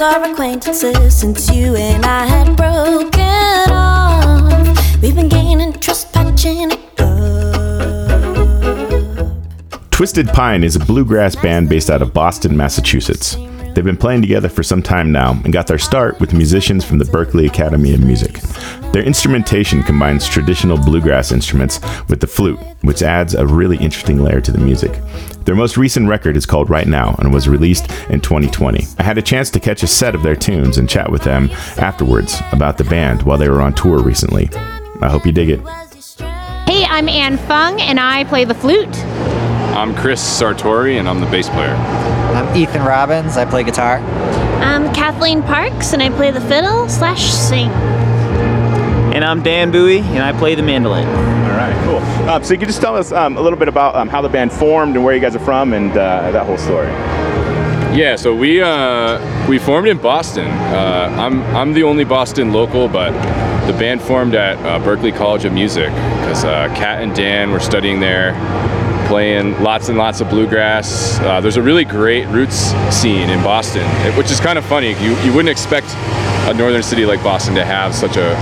friends acquaintances since you and I had broken off. We've been gaining trust, patching up. Twisted Pine is a bluegrass band based out of Boston, Massachusetts. They've been playing together for some time now and got their start with musicians from the Berklee Academy of Music. Their instrumentation combines traditional bluegrass instruments with the flute, which adds a really interesting layer to the music. Their most recent record is called Right Now and was released in 2020. I had a chance to catch a set of their tunes and chat with them afterwards about the band while they were on tour recently. I hope you dig it. Hey, I'm Anh Phung, and I play the flute. I'm Chris Sartori, and I'm the bass player. I'm Ethan Robbins. I play guitar. I'm Kathleen Parks, and I play the fiddle slash sing. And I'm Dan Bui, and I play the mandolin. All right, cool. Um, so you can just tell us um, a little bit about um, how the band formed and where you guys are from and uh, that whole story. Yeah, so we uh, we formed in Boston. Uh, I'm I'm the only Boston local, but the band formed at uh, Berklee College of Music because uh, Kat and Dan were studying there, playing lots and lots of bluegrass. Uh, there's a really great roots scene in Boston, which is kind of funny. You you wouldn't expect a northern city like Boston to have such a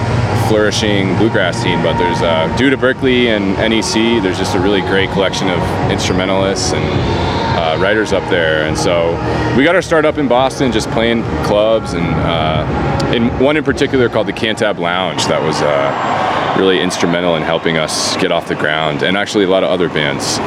flourishing bluegrass scene, but there's uh, due to Berklee and NEC, there's just a really great collection of instrumentalists and uh, writers up there, and so we got our start up in Boston, just playing clubs, and uh, in one in particular called the Cantab Lounge that was uh, really instrumental in helping us get off the ground, and actually a lot of other bands.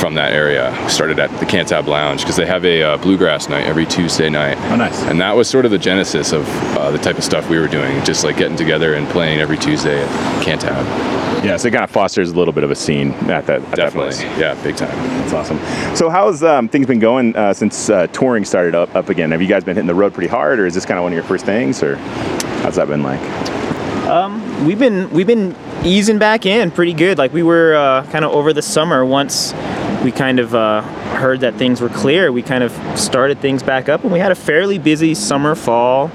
From that area started at the Cantab Lounge because they have a uh, bluegrass night every Tuesday night. Oh, nice. And that was sort of the genesis of uh, the type of stuff we were doing, just like getting together and playing every Tuesday at Cantab. Yeah, so it kind of fosters a little bit of a scene at that. At Definitely, That place. yeah, big time. That's awesome. So how's um, things been going uh, since uh, touring started up, up again? Have you guys been hitting the road pretty hard, or is this kind of one of your first things, or how's that been like? We've been we've been easing back in pretty good. Like we were uh, kind of over the summer once we kind of uh, heard that things were clear. We kind of started things back up, and we had a fairly busy summer fall.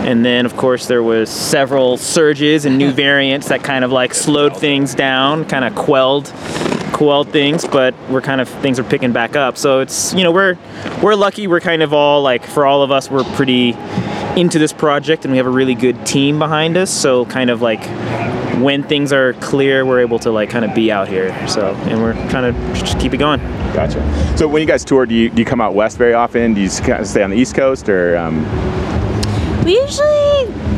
And then, of course, there was several surges and new variants that kind of like slowed things down, kind of quelled quelled things. But we're kind of things are picking back up. So it's you know we're we're lucky. We're kind of all like for all of us, we're pretty into this project and we have a really good team behind us so kind of like when things are clear we're able to like kind of be out here so and we're trying to just keep it going Gotcha. So when you guys tour, do you, do you come out west very often? Do you kind of stay on the east coast, or um, We usually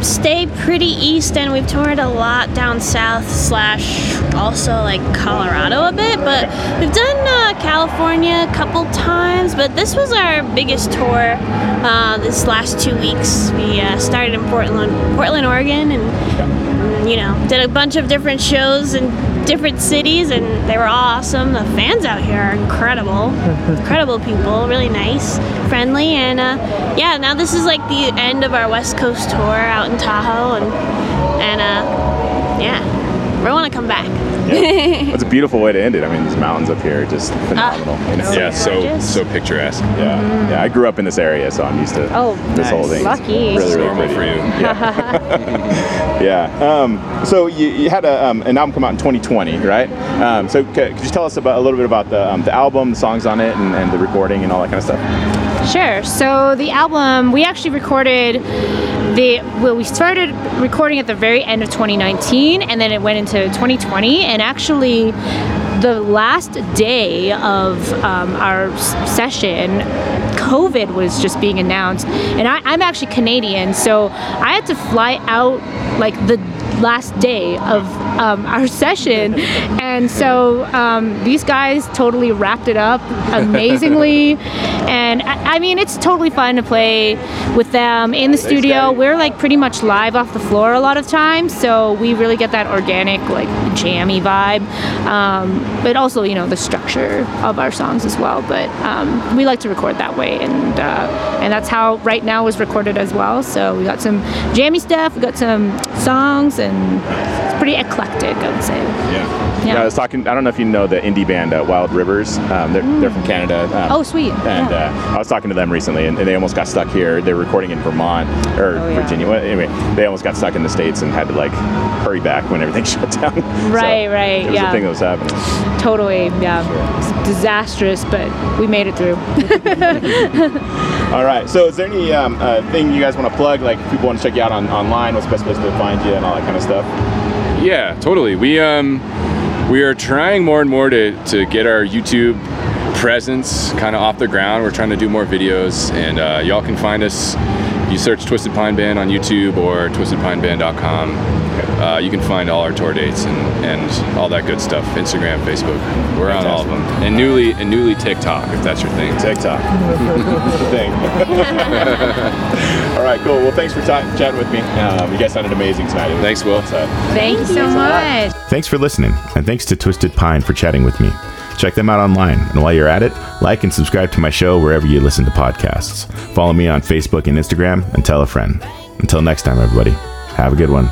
stay pretty east, and we've toured a lot down south slash also like Colorado a bit. But we've done uh, California a couple times. But this was our biggest tour uh, this last two weeks. We uh, started in Portland, Portland, Oregon, and you know did a bunch of different shows in different cities, and they were all awesome. The fans out here are incredible, incredible people, really nice, friendly, and uh, yeah. Now this is like the end of our West Coast tour out in Tahoe, and and uh, yeah, we want to come back. it's a beautiful way to end it. I mean, these mountains up here are just phenomenal. you know? so Yeah, so gorgeous. so picturesque. Yeah, yeah. I grew up in this area, so I'm used to Oh, this whole thing. lucky. Really, really Normal pretty. for you. Yeah. Um, so you, you had a, um, an album come out in 2020, right? Um, so c- could you tell us about a little bit about the, um, the album, the songs on it, and, and the recording and all that kind of stuff? Sure. So the album we actually recorded the well we started recording at the very end of 2019 and then it went into 2020 and actually the last day of um, our session COVID was just being announced and I, I'm actually Canadian so I had to fly out like the last day of um, our session. And so um, these guys totally wrapped it up amazingly. And I, I mean it's totally fun to play with them in the studio. we're like pretty much live off the floor a lot of times so we really get that organic like jammy vibe. Um, but also you know the structure of our songs as well. But um, we like to record that way and uh, and that's how right now was recorded as well. So we got some jammy stuff we got some songs and pretty eclectic I would say. Yeah. Yeah. I was talking. I don't know if you know the indie band uh, Wild Rivers. Um, they're, they're from Canada. Um, Oh, sweet. And Yeah. uh, I was talking to them recently, and, and they almost got stuck here. They were recording in Vermont or Oh. Virginia. Well, anyway, they almost got stuck in the states and had to like hurry back when everything shut down. Right, So right, It was yeah. a thing that was happening. Totally, yeah. It's disastrous, but we made it through. All right. So, is there any um, uh, thing you guys want to plug? Like, people want to check you out on online, what's the best place to find you and all that kind of stuff? Yeah, totally. We um we are trying more and more to to get our YouTube presence kind of off the ground. We're trying to do more videos, and uh, y'all can find us. You search Twisted Pine Band on YouTube or twistedpineband.com. Uh, you can find all our tour dates and, and all that good stuff. Instagram, Facebook, we're on all of them. And newly and newly TikTok if that's your thing. TikTok. The thing. All right, cool. Well, thanks for ta- chatting with me. Um, you guys sounded amazing tonight. Thanks, Will. it's, Thank you so much. Thanks for listening, and thanks to Twisted Pine for chatting with me. Check them out online, and while you're at it, like and subscribe to my show wherever you listen to podcasts. Follow me on Facebook and Instagram, and tell a friend. Until next time, everybody, have a good one.